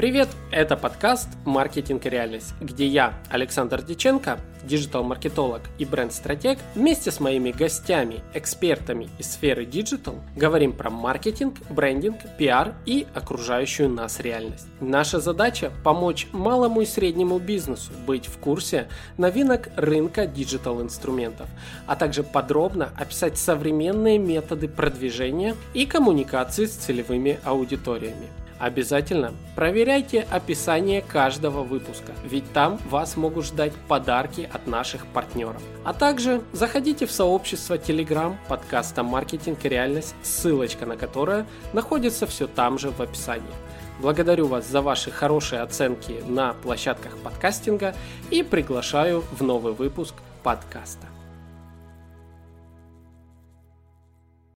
Привет! Это подкаст «Маркетинг и реальность», где я, Александр Диченко, диджитал-маркетолог и бренд-стратег, вместе с моими гостями, экспертами из сферы диджитал, говорим про маркетинг, брендинг, пиар и окружающую нас реальность. Наша задача – помочь малому и среднему бизнесу быть в курсе новинок рынка диджитал-инструментов, а также подробно описать современные методы продвижения и коммуникации с целевыми аудиториями. Обязательно проверяйте описание каждого выпуска, ведь там вас могут ждать подарки от наших партнеров. А также заходите в сообщество Telegram подкаста «Маркетинг и реальность», ссылочка на которое находится все там же в описании. Благодарю вас за ваши хорошие оценки на площадках подкастинга и приглашаю в новый выпуск подкаста.